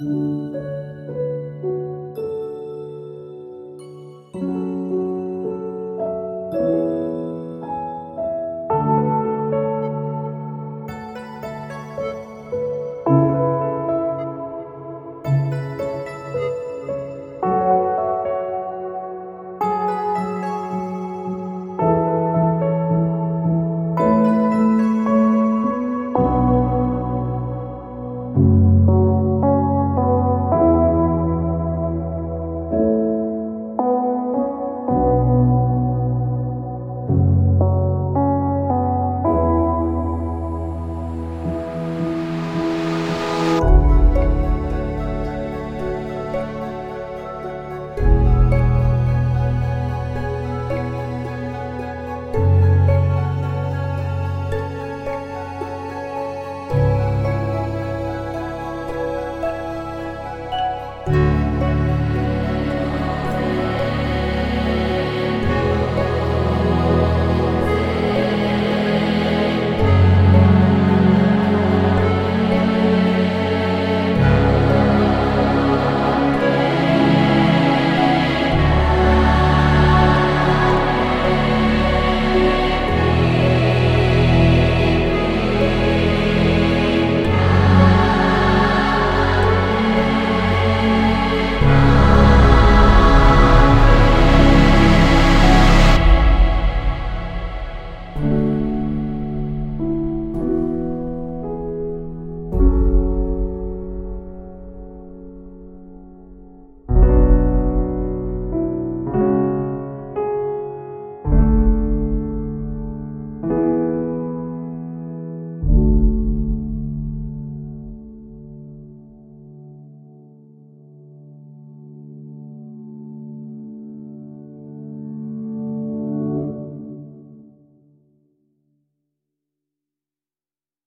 Música